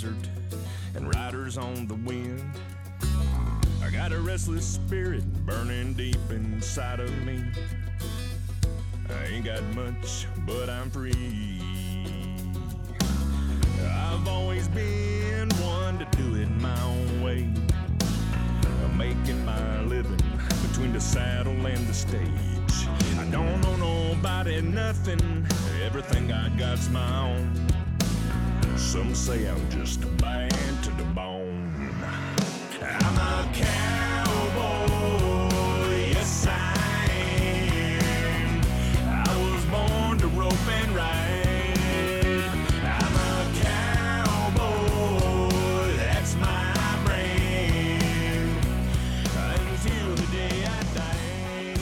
Desert and riders on the wind. I got a restless spirit burning deep inside of me. I ain't got much, but I'm free. I've always been one to do it my own way. I'm making my living between the saddle and the stage. I don't know nobody nothing. Everything I got's my own. Some say I'm just to the bone. I'm a cowboy, yes I am. I was born to rope and ride. I'm a cowboy, that's my brand. Until the day I die.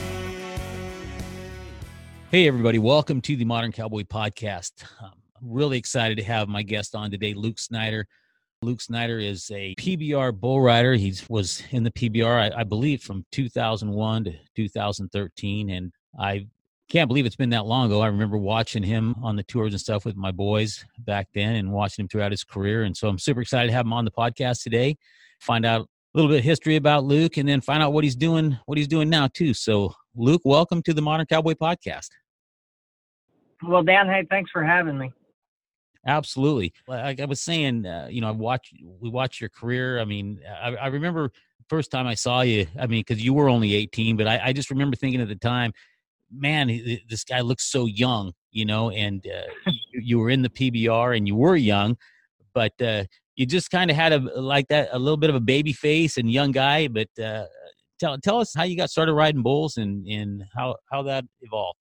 Hey, everybody, welcome to the Modern Cowboy Podcast. Um, really excited to have my guest on today, Luke Snyder. Luke Snyder is a PBR bull rider. He was in the PBR, I, I believe, from 2001 to 2013. And I can't believe it's been that long ago. I remember watching him on the tours and stuff with my boys back then and watching him throughout his career. And so I'm super excited to have him on the podcast today, find out a little bit of history about Luke and then find out what he's doing, what he's doing now too. So Luke, welcome to the Modern Cowboy Podcast. Well, Dan, hey, thanks for having me. Absolutely. Like I was saying, uh, you know, I watch we watch your career. I mean, I, I remember first time I saw you. I mean, because you were only 18, but I, I, just remember thinking at the time, man, this guy looks so young, you know. And uh, you, you, were in the PBR and you were young, but uh, you just kind of had a like that a little bit of a baby face and young guy. But uh, tell tell us how you got started riding bulls and and how how that evolved.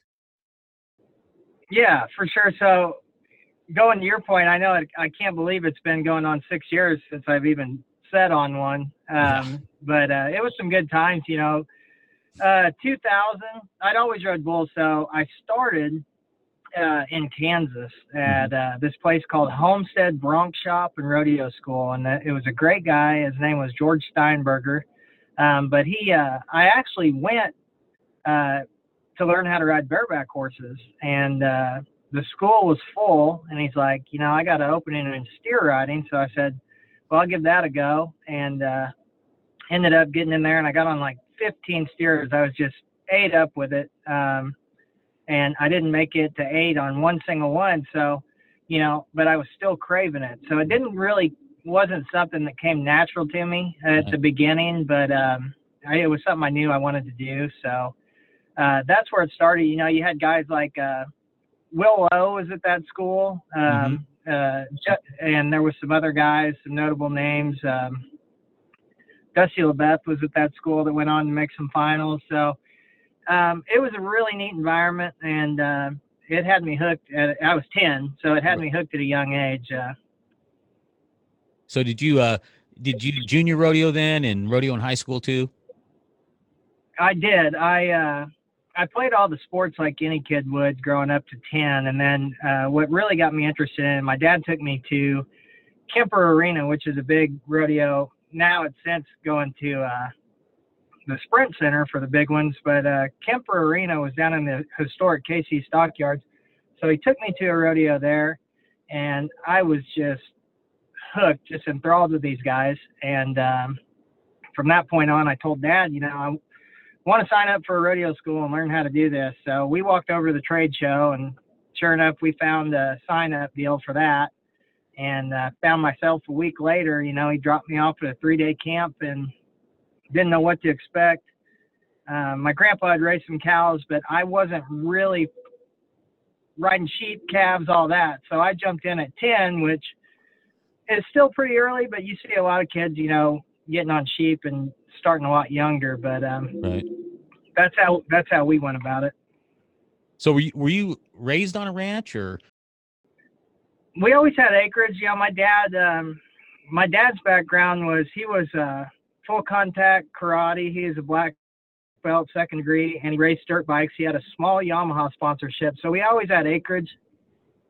Yeah, for sure. So going to your point, I know it, I can't believe it's been going on six years since I've even sat on one. Um, but uh, it was some good times, you know. Uh, 2000, I'd always rode bulls, so I started uh, in Kansas at uh, this place called Homestead Bronc Shop and Rodeo School, and it was a great guy. His name was George Steinberger, um, but he, uh, I actually went uh, to learn how to ride bareback horses, and uh, the school was full and he's like, you know, I got an opening in steer riding. So I said, well, I'll give that a go. And, uh, ended up getting in there and I got on like 15 steers. I was just ate up with it. Um, and I didn't make it to eight on one single one. So, you know, but I was still craving it. So it didn't really, wasn't something that came natural to me at the beginning, but, um, I, it was something I knew I wanted to do. So, uh, that's where it started. You know, you had guys like, uh, Will Lowe was at that school, um, mm-hmm. uh, and there was some other guys, some notable names. Um, Dusty LeBeth was at that school that went on to make some finals. So um, it was a really neat environment, and uh, it had me hooked. At, I was ten, so it had me hooked at a young age. Uh, so did you? Uh, did you junior rodeo then, and rodeo in high school too? I did. I uh, I played all the sports like any kid would growing up to 10. And then uh, what really got me interested in, my dad took me to Kemper Arena, which is a big rodeo. Now it's since going to uh, the Sprint Center for the big ones, but uh, Kemper Arena was down in the historic KC Stockyards. So he took me to a rodeo there, and I was just hooked, just enthralled with these guys. And um, from that point on, I told Dad, you know, want to sign up for a rodeo school and learn how to do this. So we walked over to the trade show, and sure enough, we found a sign up deal for that. And uh, found myself a week later. You know, he dropped me off at a three day camp and didn't know what to expect. Uh, my grandpa had raised some cows, but I wasn't really riding sheep, calves, all that. So I jumped in at 10, which is still pretty early, but you see a lot of kids, you know, getting on sheep and starting a lot younger. But um, right. that's how that's how we went about it. So were you, were you raised on a ranch or? We always had acreage. You know, my dad, um, my dad's background was he was uh, full contact karate. He is a black belt, second degree, and he raced dirt bikes. He had a small Yamaha sponsorship, so we always had acreage.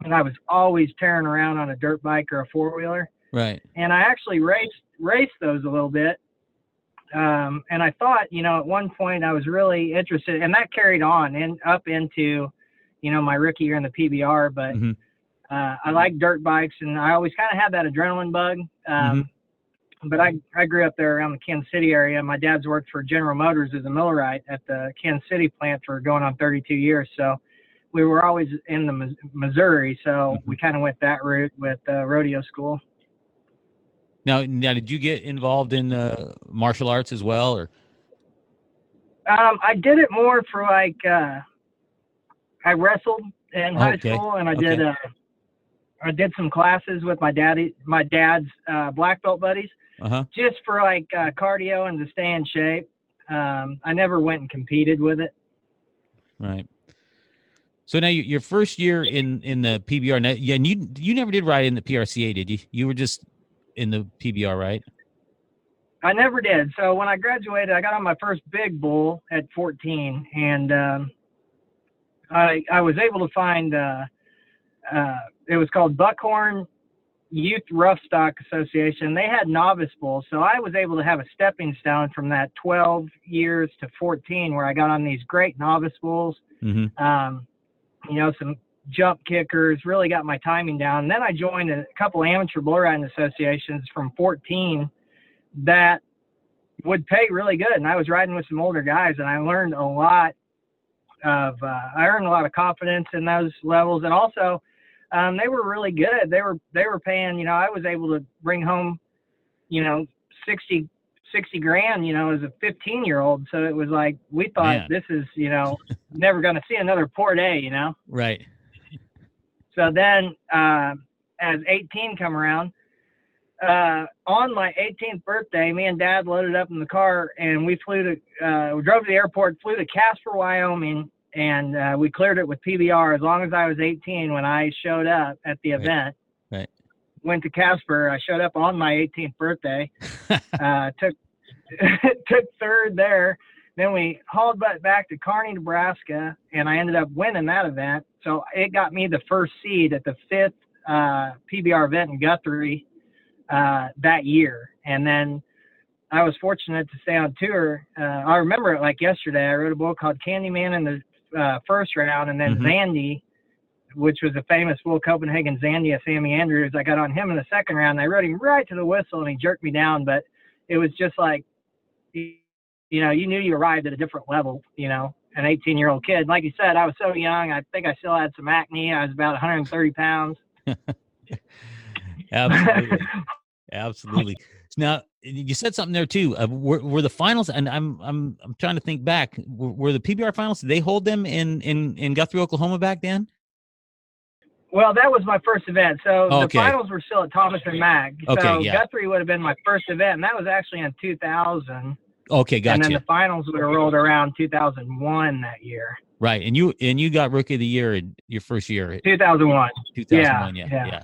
And I was always tearing around on a dirt bike or a four wheeler. Right. And I actually raced raced those a little bit. Um, and I thought, you know, at one point I was really interested, and that carried on and up into, you know, my rookie year in the PBR. But Mhm. uh, I like dirt bikes, and I always kind of had that adrenaline bug. Um, But I, I grew up there around the Kansas City area. My dad's worked for General Motors as a millwright at the Kansas City plant for going on 32 years. So we were always in the Missouri. So we kind of went that route with uh, rodeo school. Now, now, did you get involved in uh, martial arts as well, or? Um, I did it more for like uh, I wrestled in high Okay, school, and I did uh, I did some classes with my daddy, my dad's uh, black belt buddies, Uh huh. just for like uh, cardio and to stay in shape. Um, I never went and competed with it. Right. So now you, your first year in in the PBR, now, yeah, and you you never did ride in the PRCA, did you? You were just in the PBR, right? I never did. So when I graduated, I got on my first big bull at 14, and um, I I was able to find uh, uh, it was called Buckhorn Youth Rough Stock Association. They had novice bulls, so I was able to have a stepping stone from that 12 years to 14, where I got on these great novice bulls. Mm-hmm. Um, you know, some jump kickers, really got my timing down. And then I joined a couple amateur bull riding associations from 14 that would pay really good. And I was riding with some older guys and I learned a lot of, uh, I earned a lot of confidence in those levels. And also, um, they were really good. They were, they were paying, you know, I was able to bring home, you know, 60, 60 grand, you know, as a 15 year old. So it was like, we thought Man. this is, you know, never going to see another poor day, you know? Right. So then, uh, as 18 come around, uh, on my 18th birthday, me and Dad loaded up in the car and we flew to, uh, we drove to the airport, flew to Casper, Wyoming, and uh, we cleared it with PBR as long as I was 18 when I showed up at the Right. event. Right. Went to Casper. I showed up on my 18th birthday. uh, took took third there. Then we hauled butt back to Kearney, Nebraska, and I ended up winning that event. So it got me the first seed at the fifth uh, PBR event in Guthrie uh, that year. And then I was fortunate to stay on tour. Uh, I remember it like yesterday. I wrote a book called Candyman in the uh, first round, and then Mhm. Zandy, which was a famous Will Copenhagen Zandy of Sammy Andrews. I got on him in the second round. I rode him right to the whistle, and he jerked me down. But it was just like, you know, you knew you arrived at a different level. You know, an 18 year old kid. Like you said, I was so young. I think I still had some acne. I was about 130 pounds. Absolutely. Absolutely. Now you said something there too. Uh, were, were the finals? And I'm I'm I'm trying to think back. Were, were the PBR finals? Did they hold them in in in Guthrie, Oklahoma back then? Well, that was my first event. So Okay. the finals were still at Thomas and Mack. Okay, so yeah. Guthrie would have been my first event, and that was actually in 2000. Okay, gotcha. And then the finals would have rolled around 2001 that year. right, and you and you got rookie of the year in your first year, 2001. 2001. Yeah, Yeah, yeah. yeah.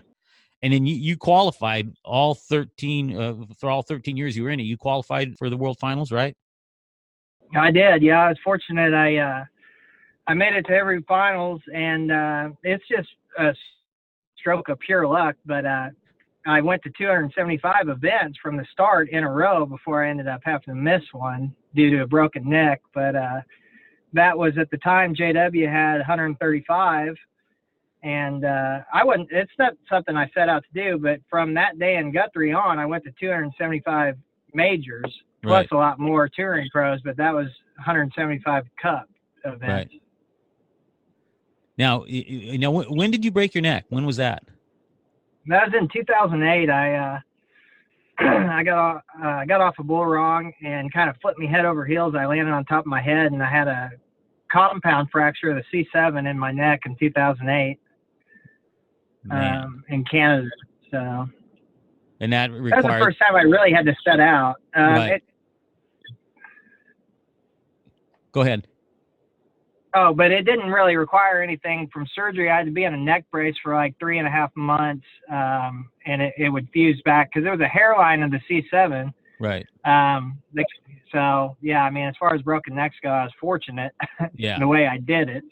And then you, you qualified all 13 uh, for all 13 years you were in it. You qualified for the World Finals, right? I did. Yeah, I was fortunate. I uh, I made it to every finals, and uh, it's just a stroke of pure luck. But uh, I went to 275 events from the start in a row before I ended up having to miss one due to a broken neck. But uh, that was at the time JW had 135, and uh, I wasn't. It's not something I set out to do. But from that day in Guthrie on, I went to 275 majors plus Right. a lot more touring pros, but that was 175 cup events. Right. Now, you know, when did you break your neck? When was that? That was in 2008. I uh, I got off, uh, I got off a bull wrong and kind of flipped me head over heels. I landed on top of my head and I had a compound fracture of the C7 in my neck in 2008 um, in Canada. So and that that was the first time I really had to set out. Uh, Right. it, Go ahead. Oh, but it didn't really require anything from surgery. I had to be in a neck brace for like three and a half months, um, and it, it would fuse back because there was a hairline in the C7. Right. Um, they, so yeah, I mean, as far as broken necks go, I was fortunate Yeah. the way I did it.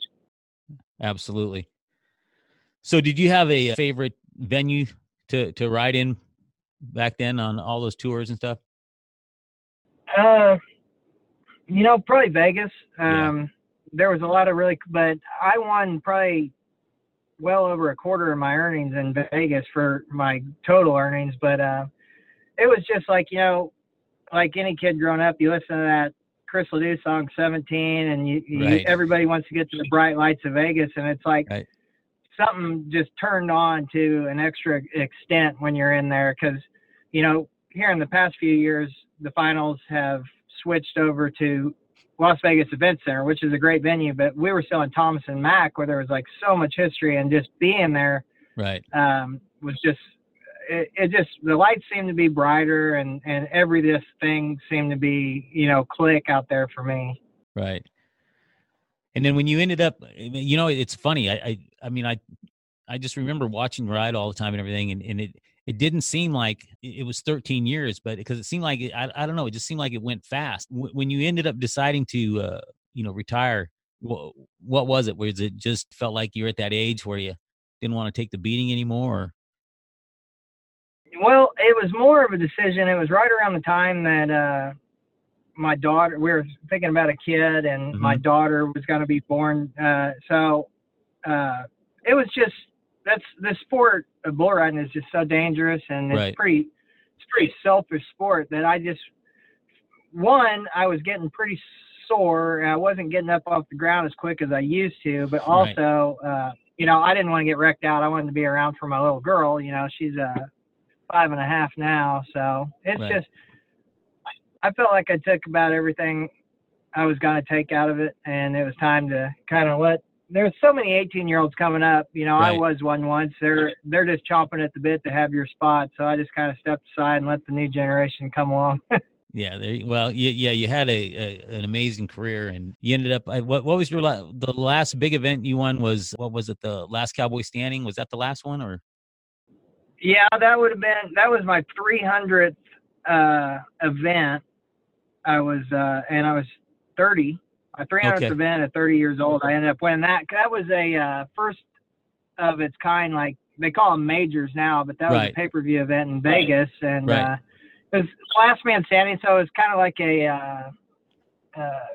Absolutely. So, did you have a favorite venue to to ride in back then on all those tours and stuff? Uh, you know, probably Vegas. Yeah. There was a lot of really, but I won probably well over a quarter of my earnings in Vegas for my total earnings. But uh, it was just like you know, like any kid growing up, you listen to that Chris Ledoux song "17," and you, you everybody wants to get to the bright lights of Vegas, and it's like. Right. Something just turned on to an extra extent when you're in there because, you know, here in the past few years, the finals have switched over to Las Vegas Event Center, which is a great venue, but we were still in Thomas and Mack where there was like so much history and just being there Right. um, was just it, it just the lights seemed to be brighter and and every this thing seemed to be you know click out there for me. Right. And then when you ended up, you know, it's funny. I, I, I mean, I, I just remember watching ride all the time and everything, and, and it, it didn't seem like it was 13 years, but because it seemed like it, I, I don't know, it just seemed like it went fast. Wh- When you ended up deciding to, uh, you know, retire, what, what was it? Was it just felt like you were at that age where you didn't want to take the beating anymore? Or? Well, it was more of a decision. It was right around the time that uh, my daughter, we were thinking about a kid, and my daughter was going to be born. Uh, so uh, it was just that's the sport of bull riding is just so dangerous, and it's Right. pretty it's pretty selfish sport that I just one I was getting pretty sore, and I wasn't getting up off the ground as quick as I used to, but Right. also. Uh, you know, I didn't want to get wrecked out. I wanted to be around for my little girl. You know, she's uh five and a half now, so it's Right. just I felt like I took about everything I was going to take out of it, and it was time to kind of let. There's so many 18 year olds coming up. You know, I was one once. They're they're just chomping at the bit to have your spot. So I just kind of stepped aside and let the new generation come along. Yeah, there. Well, you, yeah, you had a, a an amazing career, and you ended up. What what was your la- the last big event you won? Was what was it? The last Cowboy Standing? Was that the last one, or yeah, that would have been that was my 300th uh, event. I was uh, and I was 30. My 300th Okay. event at 30 years old. I ended up winning that. That was a uh, first of its kind. Like they call them majors now, but that was a pay-per-view event in Vegas, and Right. uh, it was last man standing. So it was kind of like a uh, uh,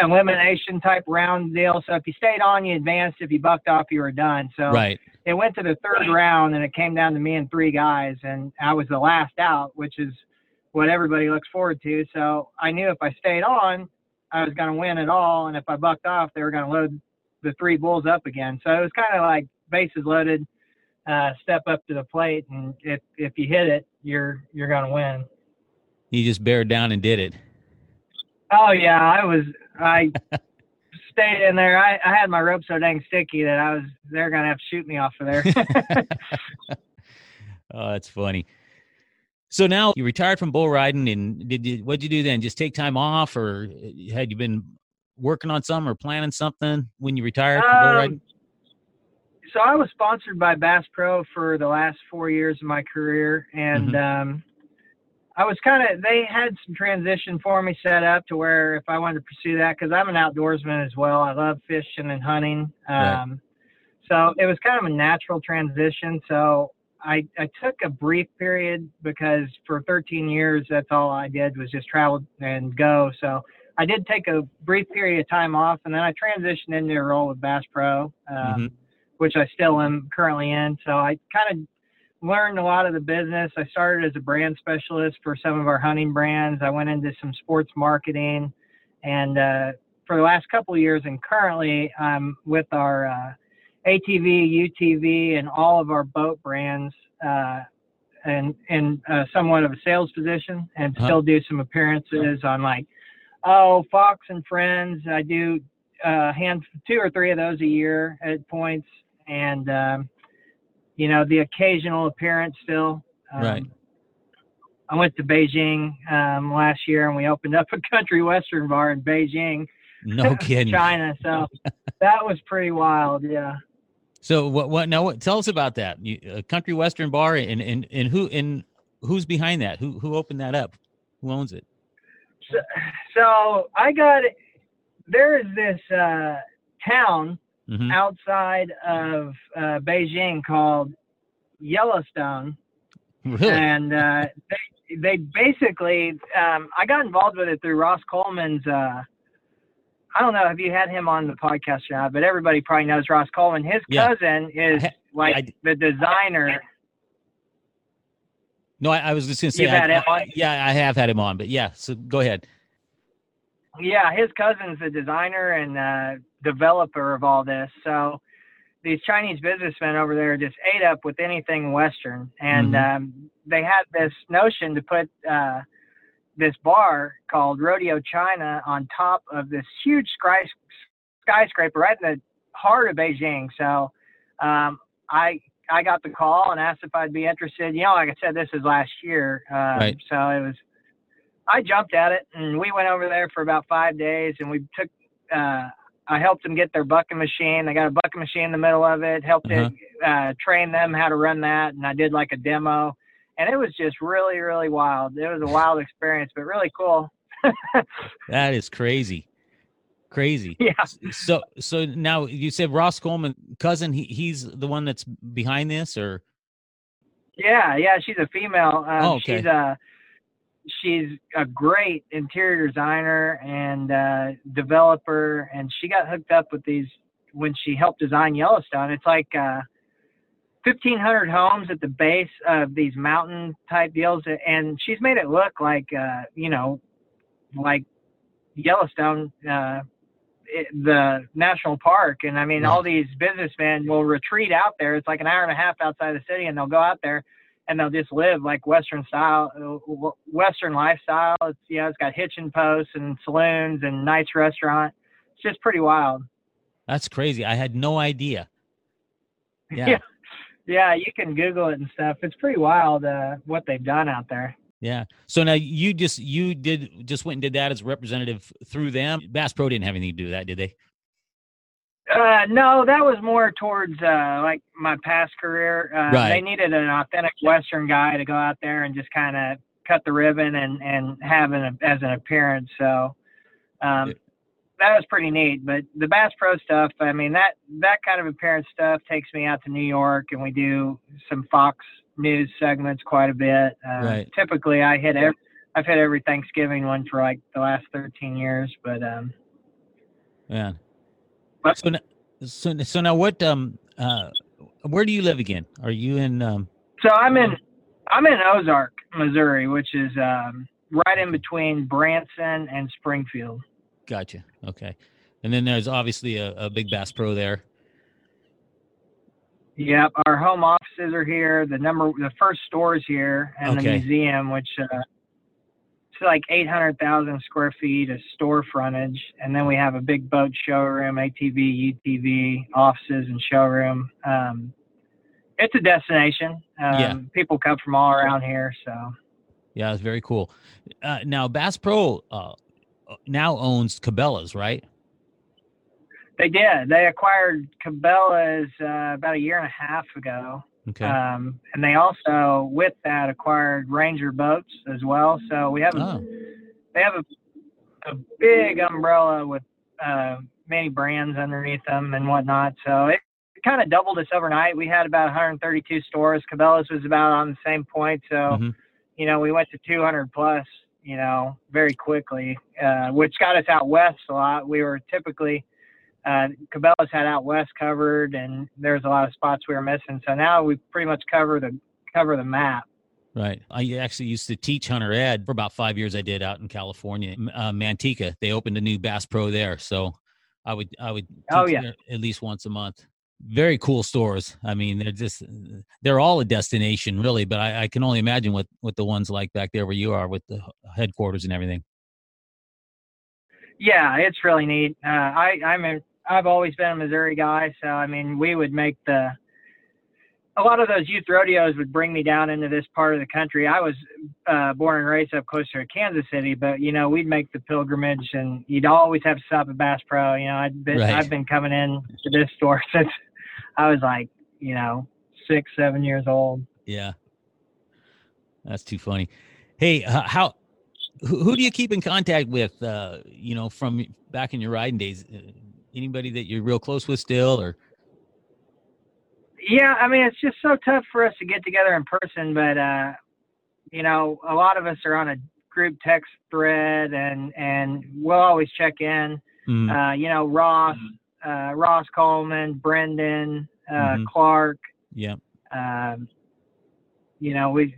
elimination type round deal. So if you stayed on, you advanced. If you bucked off, you were done. So right? it went to the third round and it came down to me and three guys and I was the last out, which is what everybody looks forward to. So I knew if I stayed on, I was going to win it all. And if I bucked off, they were going to load the three bulls up again. So it was kind of like bases loaded, uh, step up to the plate. And if, if you hit it, you're, you're going to win. You just bared down and did it. Oh yeah. I was, I stayed in there. I, I had my rope so dang sticky that I was, they're going to have to shoot me off of there. Oh, that's funny. So now you retired from bull riding, and did you? What'd you do then? Just take time off, or had you been working on something or planning something when you retired from bull Um, riding? so I was sponsored by Bass Pro for the last four years of my career, and Mm-hmm. um, I was kind of they had some transition for me set up to where if I wanted to pursue that, because I'm an outdoorsman as well, I love fishing and hunting. Right. Um, so it was kind of a natural transition. So I I took a brief period because for 13 years that's all I did was just travel and go. So I did take a brief period of time off, and then I transitioned into a role with Bass Pro. Um, Mhm. which I still am currently in. So I kind of learned a lot of the business. I started as a brand specialist for some of our hunting brands. I went into some sports marketing, and uh, for the last couple of years, and currently I'm with our uh, ATV, UTV, and all of our boat brands. Uh, and in uh, somewhat of a sales position, and Uh-huh. still do some appearances on like, oh, Fox and Friends. I do uh, hand two or three of those a year at points, and um, you know the occasional appearance still. Um, Right. I went to Beijing um, last year, and we opened up a country western bar in Beijing, No kidding. China. So that was pretty wild. Yeah. So what? What? Now, what, tell us about that. You, a country western bar, and and and who and who's behind that? Who who opened that up? Who owns it? So, so I got there is this uh, town Mhm. outside of uh, Beijing called Yellowstone, Really? and uh, they they basically um, I got involved with it through Ross Coleman's. I don't know if you had him on the podcast or not, but everybody probably knows Ross Coleman. His Yeah. cousin is I like I- the designer. no, I, I was just say. I- had him I- yeah, I have had him on, but yeah. So go ahead. Yeah, his cousin's the designer and uh, developer of all this. So these Chinese businessmen over there just ate up with anything Western, and Mhm. um, they had this notion to put uh, this bar called Rodeo China on top of this huge skys- skyscraper right in the heart of Beijing. So um, I I got the call and asked if I'd be interested. You know, like I said, this is last year, um, Right. so it was. I jumped at it, and we went over there for about five days, and we took. Uh, I helped them get their bucking machine. They got a bucking machine in the middle of it. Helped Uh-huh. to uh, train them how to run that, and I did like a demo, and it was just really, really wild. It was a wild experience, but really cool. That is crazy, crazy. Yeah. So so now you said Ross Coleman cousin. He he's the one that's behind this, or Yeah, yeah, she's a female. Um, Oh, okay. She's a she's a great interior designer and uh, developer, and she got hooked up with these when she helped design Yellowstone. It's like uh, 1,500 homes at the base of these mountain type deals, and she's made it look like uh, you know, like Yellowstone. Uh, it, the national park and i mean Right. all these businessmen will retreat out there it's like an hour and a half outside the city and they'll go out there and they'll just live like western style uh, western lifestyle it's you know it's got hitching posts and saloons and nice restaurant it's just pretty wild that's crazy. I had no idea. Yeah. Yeah. Yeah you can google it and stuff it's pretty wild uh, what they've done out there Yeah. So now you just you did just went and did that as a representative through them. Bass Pro didn't have anything to do with that, did they? Uh, no, that was more towards uh, like my past career. Uh, Right. They needed an authentic Western guy to go out there and just kind of cut the ribbon and and have an as an appearance. So um. That was pretty neat. But the Bass Pro stuff, I mean that that kind of appearance stuff takes me out to New York, and we do some Fox News segments quite a bit. Uh, Right. Typically, I hit every, I've hit every Thanksgiving one for like the last 13 years, but um, Yeah. What? So now, so so now what um uh where do you live again? Are you in um So I'm in I'm in Ozark, Missouri, which is um, right in between Branson and Springfield. Gotcha. Okay. And then there's obviously a, a big Bass Pro there. Yep, our home offices are here. The number, the first stores here, and Okay. the museum, which uh, it's like 800,000 square feet of store frontage, and then we have a big boat showroom, ATV, UTV, offices, and showroom. Um, it's a destination. Um, Yeah. People come from all around here, so. Yeah, it's very cool. Uh, now Bass Pro uh, now owns Cabela's, right? They did. They acquired Cabela's uh, about a year and a half ago. Okay. Um, and they also, with that, acquired Ranger boats as well. So we have oh, they have a, a big umbrella with uh, many brands underneath them and whatnot. So it kind of doubled us overnight. We had about 132 stores. Cabela's was about on the same point. So mhm. you know we went to 200 plus. You know, very quickly, uh, which got us out west a lot. We were typically uh, Cabela's had out west covered, and there's a lot of spots we were missing. So now we pretty much cover the cover the map. right. I actually used to teach Hunter Ed for about five years. I did out in California, uh, Manteca. They opened a new Bass Pro there, so I would I would Oh, yeah. at least once a month. Very cool stores. I mean, they're just they're all a destination, really. But I, I can only imagine what what the ones like back there where you are with the headquarters and everything. Yeah, it's really neat. Uh, I I'm a, I've always been a Missouri guy, so I mean we would make the a lot of those youth rodeos would bring me down into this part of the country. I was uh, born and raised up closer to Kansas City, but you know we'd make the pilgrimage, and you'd always have to stop at Bass Pro. You know, I'd been Right. I've been coming in to this store since I was like you know six, seven years old. Yeah. That's too funny. Hey, uh, how who, who do you keep in contact with uh, you know, from back in your riding days? Uh, Anybody that you're real close with still or Yeah, I mean it's just so tough for us to get together in person, but uh, you know a lot of us are on a group text thread, and and we'll always check in. Mm, uh, you know, Ross, uh, Ross Coleman, Brendan, uh, Mhm. Clark, yeah. um, you know, we,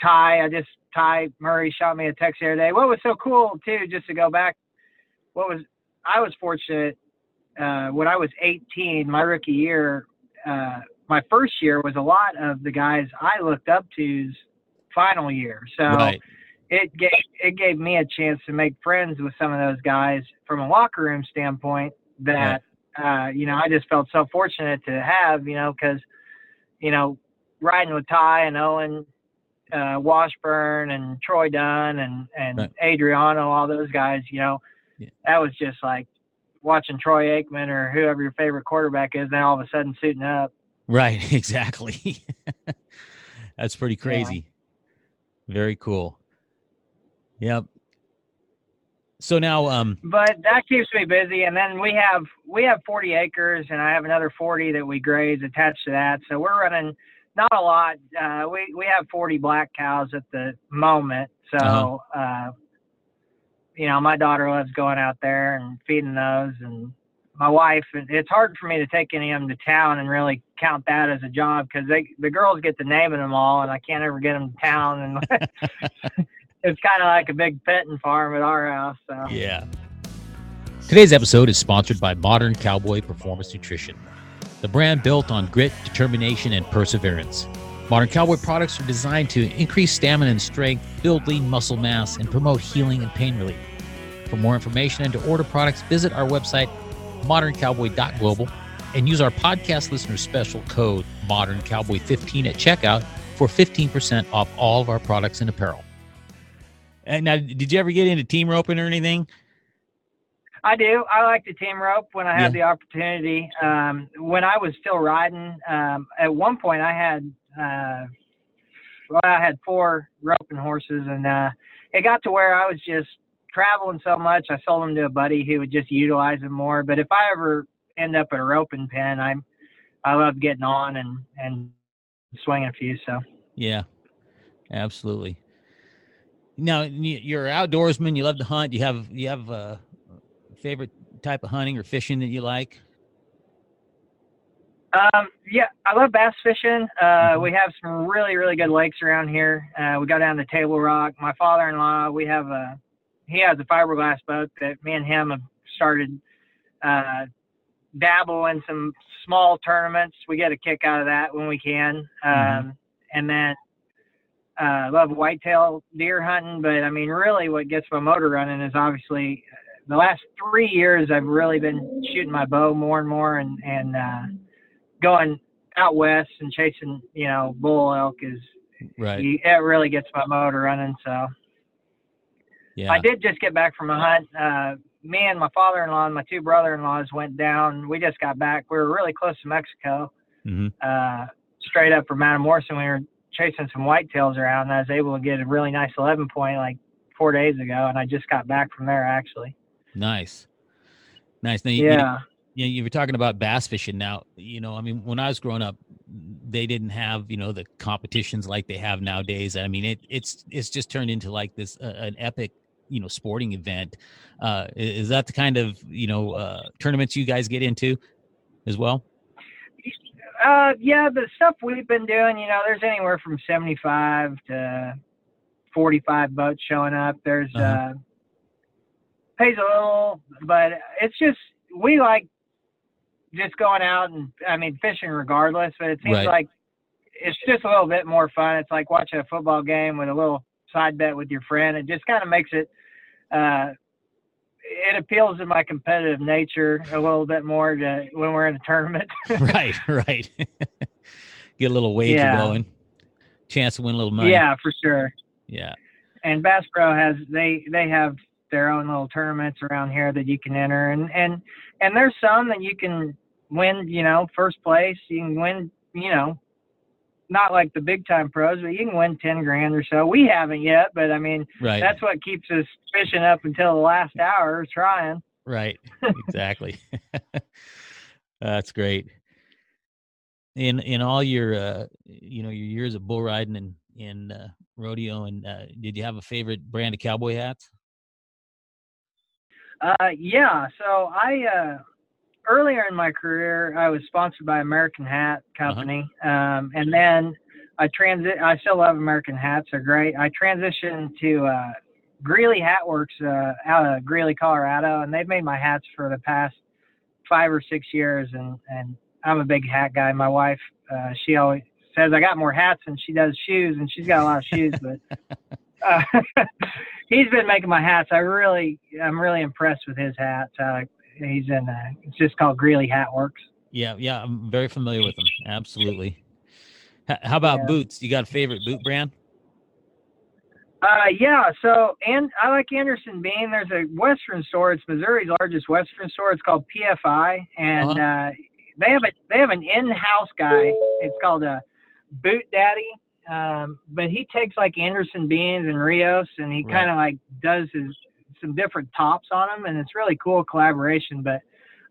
Ty, I just, Ty Murray shot me a text the other day. What was so cool too, just to go back, what was, I was fortunate, uh, when I was 18, my rookie year, uh, my first year was a lot of the guys I looked up to's final year. So, Right. it gave it gave me a chance to make friends with some of those guys from a locker room standpoint that uh, you know I just felt so fortunate to have you know because you know riding with Ty and Owen uh, Washburn and Troy Dunn and and Right. Adriano all those guys you know Yeah. that was just like watching Troy Aikman or whoever your favorite quarterback is now all of a sudden suiting up Right, exactly. That's pretty crazy. Very cool. Yep. So now um but that keeps me busy and then we have we have 40 acres and i have another 40 that we graze attached to that so we're running not a lot uh, we we have 40 black cows at the moment so Uh-huh. uh, you know my daughter loves going out there and feeding those and my wife and it's hard for me to take any of them to town and really count that as a job because they the girls get to naming them all and i can't ever get them to town and it's kind of like a big petting farm at our house so Yeah. Today's episode is sponsored by Modern Cowboy Performance Nutrition, the brand built on grit, determination, and perseverance. Modern Cowboy products are designed to increase stamina and strength, build lean muscle mass, and promote healing and pain relief. For more information and to order products, visit our website, moderncowboy.global, and use our podcast listener special code ModernCowboy15 at checkout for 15% off all of our products and apparel. And now, did you ever get into team roping or anything? I do. I like the team rope when I have the opportunity. Um, when I was still riding, um, at one point I had, uh, well, I had four roping horses, and uh, it got to where I was just traveling so much. I sold them to a buddy who would just utilize them more. But if I ever end up at a roping pen, I'm, I love getting on and and swinging a few. So Yeah, absolutely. Now you're an outdoorsman. You love to hunt. You have you have a favorite type of hunting or fishing that you like? Um, yeah, I love bass fishing. Uh, we have some really, really good lakes around here. Uh, we go down to Table Rock. My father-in-law, we have a, he has a fiberglass boat that me and him have started, uh, dabble in some small tournaments. We get a kick out of that when we can. Um, Mhm. and then, uh, love whitetail deer hunting, but I mean, really what gets my motor running is obviously the last three years I've really been shooting my bow more and more and, and, uh, going out west and chasing, you know, bull elk is Right. it really gets my motor running. So Yeah. I did just get back from a hunt. Uh, me and my father-in-law and my two brother-in-laws went down. We just got back. We were really close to Mexico, hmm uh, straight up from Matamoros, and we were chasing some whitetails around. And I was able to get a really nice 11 point like four days ago, and I just got back from there actually. Nice. Nice. Now, you, you- Yeah. you, you were talking about bass fishing. Now, you know, I mean, when I was growing up, they didn't have you know the competitions like they have nowadays. I mean, it it's it's just turned into like this uh, an epic you know sporting event. Uh, is that the kind of you know uh, tournaments you guys get into as well? Uh, yeah, the stuff we've been doing, you know, there's anywhere from 75 to 45 boats showing up. There's, uh Uh-huh. pays a little, but it's just, we like just going out and, I mean, fishing regardless, but it seems Right. like it's just a little bit more fun. It's like watching a football game with a little side bet with your friend. It just kind of makes it, uh, it appeals to my competitive nature a little bit more to when we're in a tournament. right, right. get a little wager Yeah. going. Chance to win a little money. Yeah, for sure. Yeah. And Bass Pro has they they have their own little tournaments around here that you can enter, and and and there's some that you can win. You know, first place. You can win. You know, not like the big time pros, but you can win ten grand or so. We haven't yet, but I mean Right. that's what keeps us fishing up until the last hour, trying. Right. Exactly. That's great. In in all your uh you know your years of bull riding and in uh, rodeo and uh, did you have a favorite brand of cowboy hats? Uh, yeah. So I uh, earlier in my career, I was sponsored by American Hat Company, um, and then I transit. I still love American hats; they're great. I transitioned to uh, Greeley Hat Works uh, out of Greeley, Colorado, and they've made my hats for the past five or six years. And and I'm a big hat guy. My wife, uh, she always says I got more hats than she does shoes, and she's got a lot of shoes, but. Uh, he's been making my hats. I really, I'm really impressed with his hats. Uh, he's in. Uh, it's just called Greeley Hat Works. Yeah, yeah, I'm very familiar with them. Absolutely. H- how about Yeah. boots? You got a favorite boot brand? Uh, yeah. So, and I like Anderson Bean. There's a Western store. It's Missouri's largest Western store. It's called PFI, and Uh-huh. uh, they have a they have an in-house guy. It's called a Boot Daddy. Um, but he takes like Anderson Beans and Rios, and he Right. kind of like does his some different tops on them, and it's really cool collaboration. But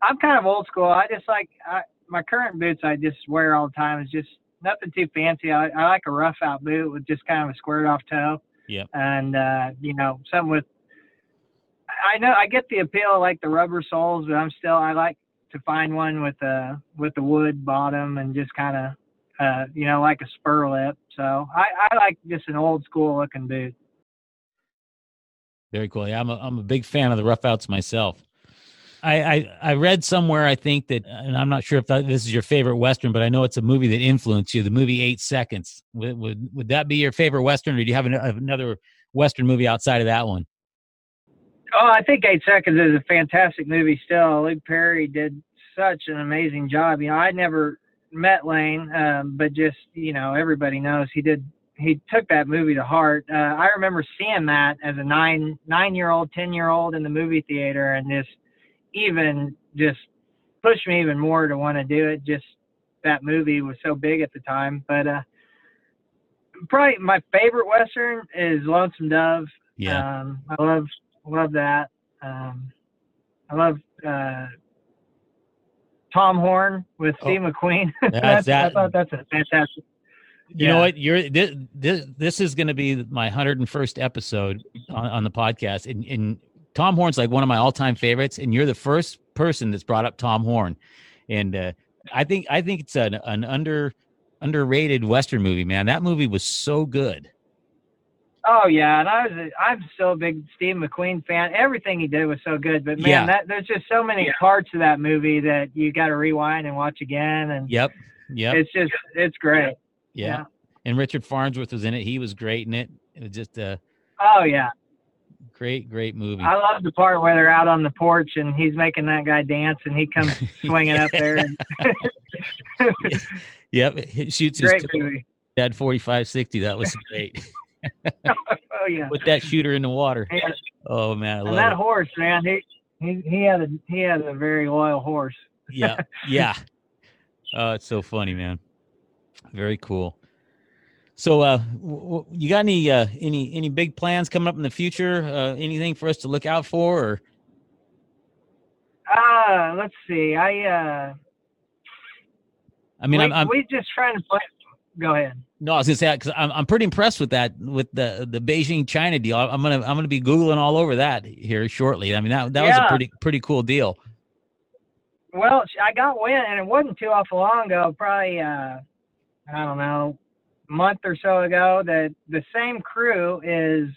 I'm kind of old school. I just like I, my current boots. I just wear all the time. It's just nothing too fancy. I, I like a rough out boot with just kind of a squared off toe. Yeah. And uh, you know, something with. I know I get the appeal of like the rubber soles, but I'm still I like to find one with a with the wood bottom and just kind of uh, you know like a spur lip. So I, I like just an old school looking boot. Very cool. Yeah, I'm a, I'm a big fan of the rough outs myself. I, I, I read somewhere, I think that, and I'm not sure if that, this is your favorite Western, but I know it's a movie that influenced you, the movie Eight Seconds. Would, would, would that be your favorite Western, or do you have an, another Western movie outside of that one? Oh, I think Eight Seconds is a fantastic movie. Still, Luke Perry did such an amazing job. You know, I never met Lane, um, but just you know, everybody knows he did. He took that movie to heart. Uh, I remember seeing that as a nine nine year old, ten year old in the movie theater, and just even just pushed me even more to want to do it. Just that movie was so big at the time. But uh, probably my favorite western is Lonesome Dove. Yeah. Um, I love love that. Um, I love uh, Tom Horn with Steve McQueen. That's- That's, I thought that's a fantastic. You Yeah. know what? You're this, this, this is going to be my 101st episode on, on the podcast. And, and Tom Horn's like one of my all time favorites. And you're the first person that's brought up Tom Horn. And uh, I think I think it's an, an under underrated Western movie, man. That movie was so good. Oh yeah, and I was a, I'm still a big Steve McQueen fan. Everything he did was so good, but man, Yeah. that there's just so many parts of that movie that you got to rewind and watch again, and Yep. Yep. it's just it's great. Yeah. yeah. And Richard Farnsworth was in it. He was great in it. It was just a Oh yeah, great, great movie. I love the part where they're out on the porch and he's making that guy dance, and he comes swinging up there. And, Yep. He shoots his great movie. dad 45 60. That was great. Oh yeah. Put that shooter in the water. Yeah. Oh, man. I And that it. horse, man, he, he he had a he had a very loyal horse. yeah yeah oh it's so funny man very cool so uh w- w- you got any uh any any big plans coming up in the future uh anything for us to look out for or Uh let's see. I uh i mean we, I'm, I'm we just trying to play. Go ahead. no i was gonna say because I'm, I'm pretty impressed with that with the the beijing china deal i'm gonna i'm gonna be googling all over that here shortly i mean that that was a pretty pretty cool deal Well, I got wind, and it wasn't too awful long ago. Probably uh I don't know, a month or so ago. That the same crew is.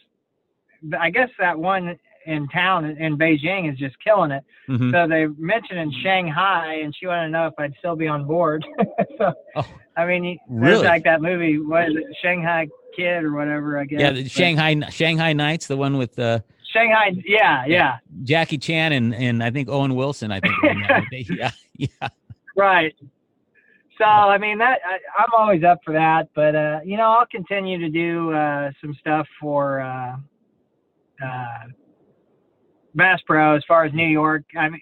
I guess that one in town in Beijing is just killing it. Mhm. So they mentioned in Shanghai, and she wanted to know if I'd still be on board. so, Oh. I mean, Really? it's like that movie, what is it, Shanghai Kid or whatever? I guess. yeah the But shanghai shanghai nights the one with uh Shanghai, yeah, yeah, jackie chan and and i think owen wilson i think were in that. yeah yeah right. So I mean that I, I'm always up for that, but uh, you know I'll continue to do uh, some stuff for uh, uh, Bass Pro as far as New York. I mean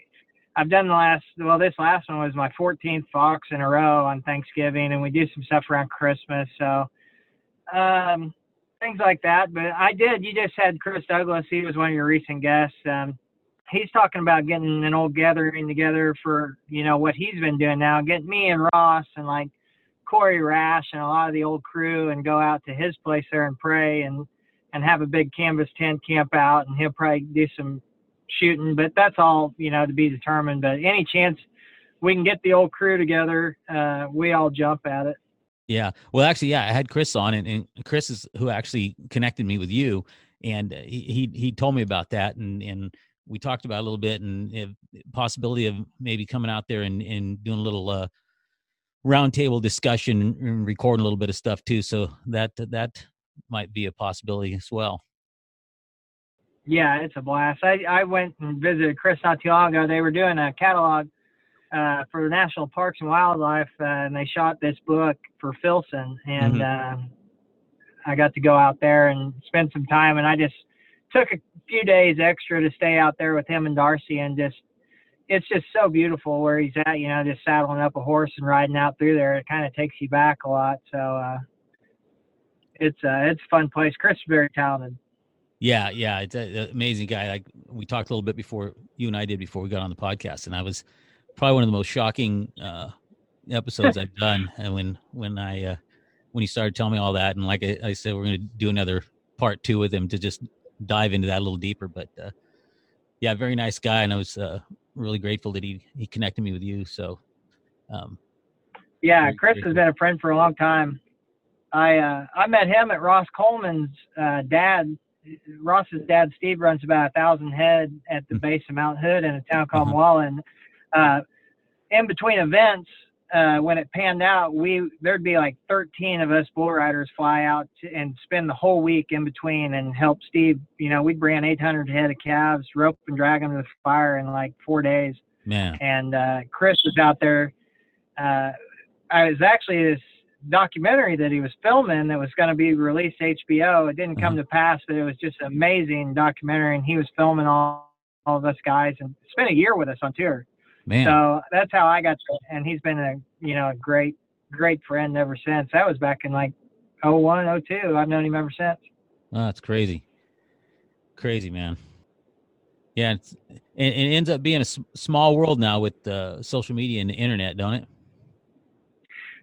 I've done the last well this last one was my 14th Fox in a row on Thanksgiving, and we do some stuff around Christmas. So um, things like that. But I did. You just had Chris Douglas. He was one of your recent guests. Um, he's talking about getting an old gathering together for you know what he's been doing now, getting me and Ross and like Corey Rash and a lot of the old crew and go out to his place there and pray and and have a big canvas tent camp out and he'll probably do some shooting, but that's all you know to be determined. But any chance we can get the old crew together, uh, we all jump at it. Yeah. Well, actually, yeah, I had Chris on, and, and Chris is who actually connected me with you, and he he, he told me about that, and and we talked about a little bit and possibility of maybe coming out there and, and doing a little uh, roundtable discussion and recording a little bit of stuff too. So that that might be a possibility as well. Yeah, it's a blast. I, I went and visited Chris not too long ago. They were doing a catalog uh, for the National Parks and Wildlife, uh, and they shot this book for Filson, and mm-hmm. uh, I got to go out there and spend some time. And I just took a few days extra to stay out there with him and Darcy and just it's just so beautiful where he's at, you know, just saddling up a horse and riding out through there. It kind of takes you back a lot. So uh it's uh it's a fun place. Chris is very talented. Yeah, yeah, it's an amazing guy. Like we talked a little bit before you and I did before we got on the podcast, and I was probably one of the most shocking uh, episodes I've done. And when when I uh, when he started telling me all that, and like I, I said, we're going to do another part two with him to just dive into that a little deeper. But uh, yeah, very nice guy, and I was uh, really grateful that he he connected me with you. So um, yeah, Chris has been a friend for a long time. I uh, I met him at Ross Coleman's uh, dad. Ross's dad Steve runs about a thousand head at the mm. base of Mount Hood in a town called uh-huh. Wallen. Uh, in between events, uh, when it panned out, we there'd be like 13 of us bull riders fly out to, and spend the whole week in between and help Steve. You know, we ran 800 head of calves, rope and drag them to the fire in like four days. Man. And uh, Chris was out there. Uh, I was actually this documentary that he was filming that was going to be released HBO. It didn't come mm-hmm. to pass, but it was just an amazing documentary, and he was filming all all of us guys and spent a year with us on tour. Man. So that's how I got to, and he's been a you know a great great friend ever since. That was back in like 01, 02. I've known him ever since. Oh, that's crazy, crazy man. Yeah, it's, it, it ends up being a small world now with uh, social media and the internet, don't it?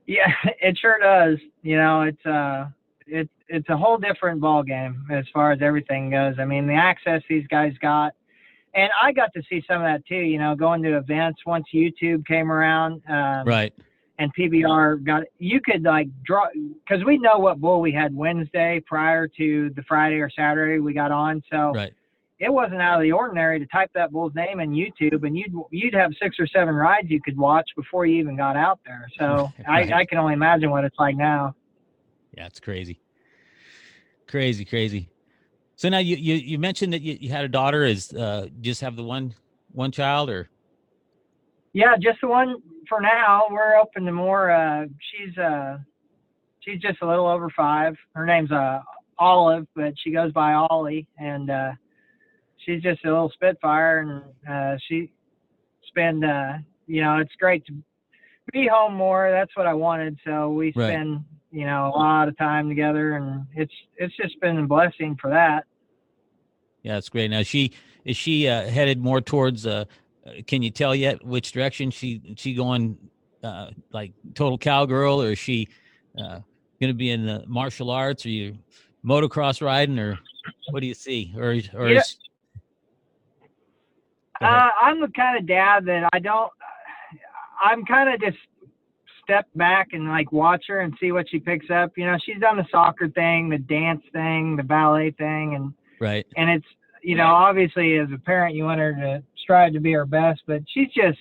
Yeah, it sure does. You know, it's uh, it's it's a whole different ball game as far as everything goes. I mean, the access these guys got and I got to see some of that too. You know, going to events once YouTube came around. Um, right. And PBR got you could like draw because we know what bull we had Wednesday prior to the Friday or Saturday we got on. So right. it wasn't out of the ordinary to type that bull's name in YouTube and you'd you'd have six or seven rides you could watch before you even got out there. So right. I, I can only imagine what it's like now. Yeah, it's crazy. Crazy, crazy. So now you you, you mentioned that you, you had a daughter. Is uh, just have the one one child or? Yeah, just the one for now. We're open to more. Uh, she's uh, she's just a little over five. Her name's uh, Olive, but she goes by Ollie, and uh, she's just a little spitfire, and uh, she spend. Uh, you know, it's great to be home more. That's what I wanted. So we spend. Right you know a lot of time together and it's it's just been a blessing for that yeah, that's great. Now she is she uh, headed more towards? Uh, uh, can you tell yet which direction she she going? Uh, like total cowgirl, or is she uh, going to be in the martial arts? or you motocross riding, or what do you see? Or or is, uh, I'm the kind of dad that I don't. I'm kind of just step back and like watch her and see what she picks up. You know, she's done the soccer thing, the dance thing, the ballet thing, and Right. And it's, you know, obviously as a parent, you want her to strive to be her best, but she's just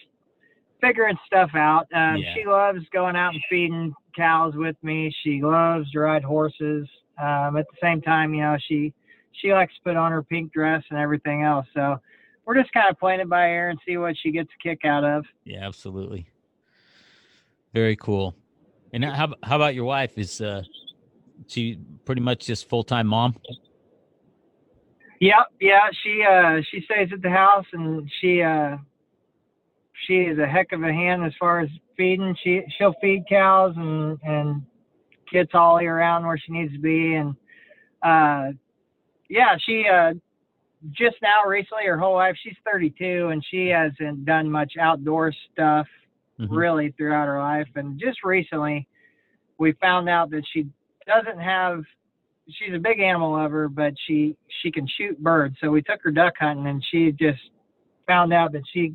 figuring stuff out. Um, yeah. She loves going out and feeding cows with me. She loves to ride horses. Um, at the same time, you know, she she likes to put on her pink dress and everything else. So we're just kind of playing it by ear and see what she gets a kick out of. Yeah, absolutely. Very cool. And how how about your wife? Is uh, she pretty much just full time mom? Yep, yeah. She uh she stays at the house and she uh she is a heck of a hand as far as feeding. She she'll feed cows and and get Ollie around where she needs to be and uh yeah, she uh just now recently her whole life she's 32 and she hasn't done much outdoor stuff Mhm. really throughout her life and just recently we found out that she doesn't have she's a big animal lover but she she can shoot birds. So we took her duck hunting and she just found out that she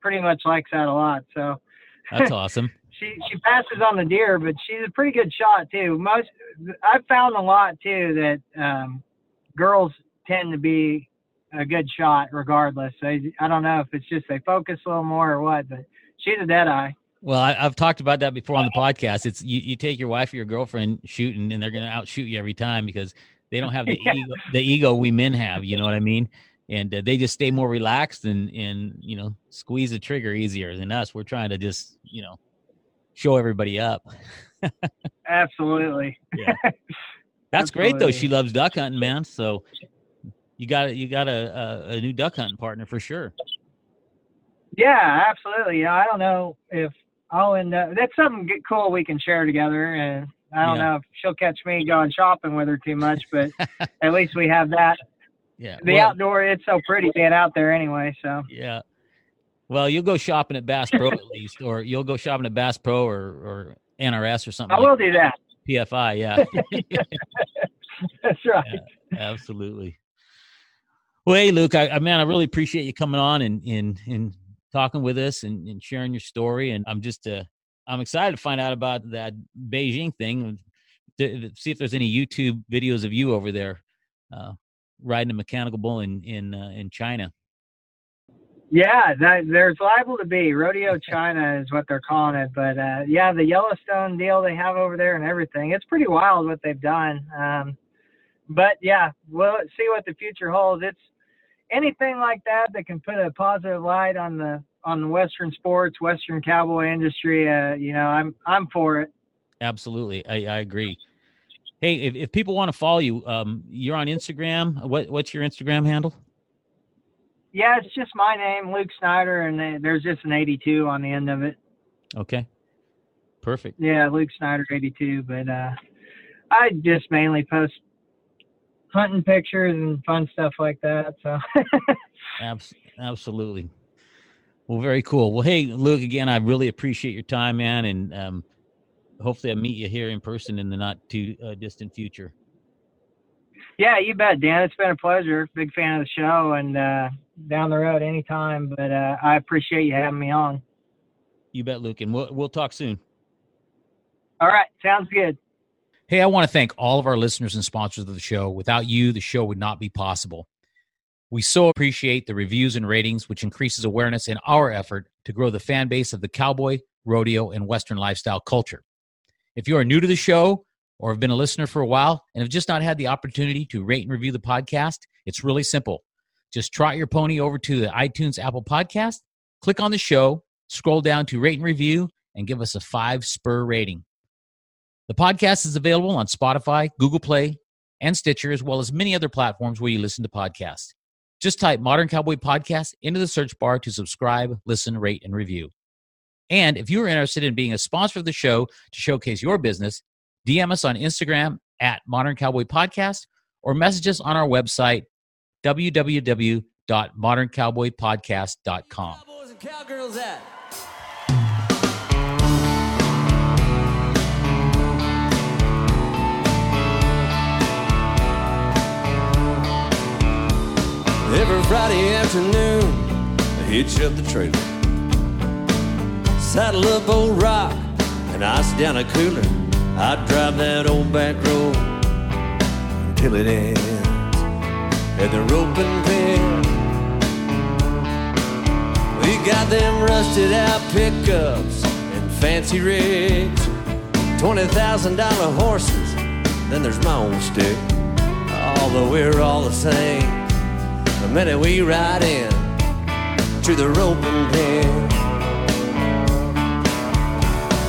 pretty much likes that a lot. So That's awesome. she she passes on the deer but she's a pretty good shot too. Most i've found a lot too that um girls tend to be a good shot regardless. I i don't know if it's just they focus a little more or what but she's a dead eye Well, I, I've talked about that before on the podcast. It's you, you take your wife or your girlfriend shooting, and they're going to outshoot you every time because they don't have the Yeah. ego, the ego we men have. You know what I mean? And uh, they just stay more relaxed and and you know squeeze the trigger easier than us. We're trying to just you know show everybody up. absolutely Yeah. That's great though. She loves duck hunting, man. So you got you got a, a a new duck hunting partner for sure. Yeah, absolutely. Yeah, I don't know if Oh, I'll end up. Uh, that's something cool we can share together. And I don't Yeah. know if she'll catch me going shopping with her too much, but at least we have that. Yeah. The Well, outdoor, it's so pretty being out there anyway. So Yeah. Well, you'll go shopping at Bass Pro at least, or you'll go shopping at Bass Pro or, or NRS or something I like will do that. PFI. Yeah, That's right. absolutely. Well, hey, Luke, I, I man, I really appreciate you coming on and and, and talking with us and, and sharing your story. And I'm just uh, I'm excited to find out about that Beijing thing. To, to see if there's any YouTube videos of you over there uh, riding a mechanical bull in in uh, in China. Yeah, that, there's liable to be rodeo China is what they're calling it, but uh, yeah, the Yellowstone deal they have over there and everything. It's pretty wild what they've done. Um, but yeah, we'll see what the future holds. It's anything like that that can put a positive light on the on the Western sports, Western cowboy industry. Uh, you know, I'm I'm for it. Absolutely, I, I agree. Hey, if, if people want to follow you, um, you're on Instagram. What what's your Instagram handle? Yeah, it's just my name, Luke Snyder, and there's just an 82 on the end of it. Okay, perfect. Yeah, Luke Snyder 82. But uh, I just mainly post hunting pictures and fun stuff like that. So Abs- absolutely. Well, very cool. Well, hey, Luke, again, I really appreciate your time, man, and um, hopefully I meet you here in person in the not too uh, distant future. yeah, you bet, Dan. It's been a pleasure. Big fan of the show, and uh, down the road anytime. But uh, I appreciate you having me on. You bet, Luke, and we'll we'll talk soon. All right, sounds good. Hey, I want to thank all of our listeners and sponsors of the show. Without you, the show would not be possible. We so appreciate the reviews and ratings, which increases awareness in our effort to grow the fan base of the cowboy, rodeo, and Western lifestyle culture. If you are new to the show or have been a listener for a while and have just not had the opportunity to rate and review the podcast, it's really simple. Just trot your pony over to the iTunes Apple Podcast, click on the show, scroll down to rate and review, and give us a five spur rating. The podcast is available on Spotify, Google Play, and Stitcher, as well as many other platforms where you listen to podcasts. Just type Modern Cowboy Podcast into the search bar to subscribe, listen, rate, and review. And if you are interested in being a sponsor of the show to showcase your business, DM us on Instagram at Modern Cowboy Podcast or message us on our website, www.moderncowboypodcast.com. Cowboys and cowgirls at? Every Friday afternoon, I hitch up the trailer. Saddle up old rock and ice down a cooler. I drive that old back road until it ends at the roping pen. We got them rusted out pickups and fancy rigs, twenty thousand dollar horses. Then there's my own stick. Although we're all the same the minute we ride in to the roping pen.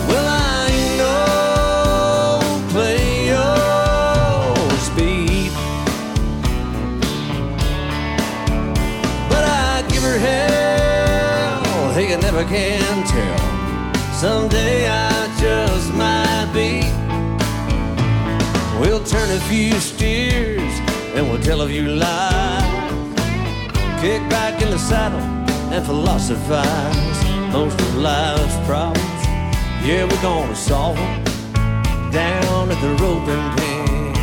Well, I know play your speed, but I give her hell. He never can tell. Someday I just might be. We'll turn a few steers and we'll tell a few lies. Kick back in the saddle and philosophize. Most of life's problems, yeah, we're gonna solve them down at the roping pen.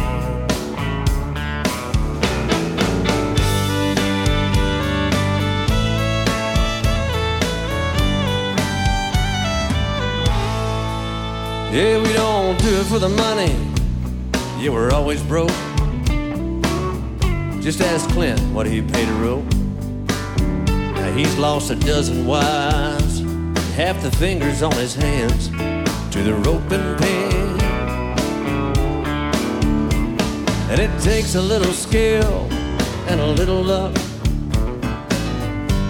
Yeah, we don't do it for the money. Yeah, we're always broke. Just ask Clint what he paid a rope. He's lost a dozen wives, half the fingers on his hands to the rope and pen. And it takes a little skill and a little luck.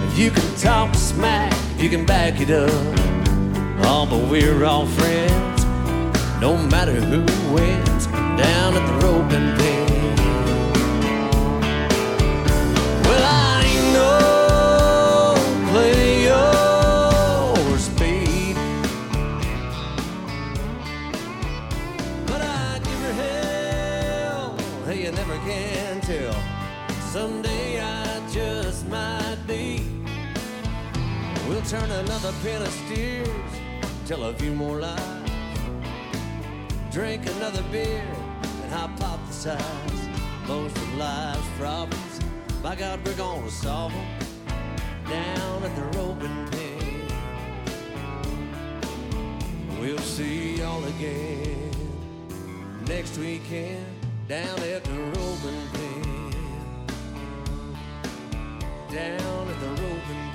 If you can talk smack, you can back it up. Oh, but we're all friends no matter who wins down at the roping pen. Never can tell. Someday I just might be. We'll turn another pen of steers, tell a few more lies drink another beer and hypothesize most of life's problems. By God, we're gonna solve them down at the roping pen. We'll see y'all again next weekend down at the roping pen. Down at the roping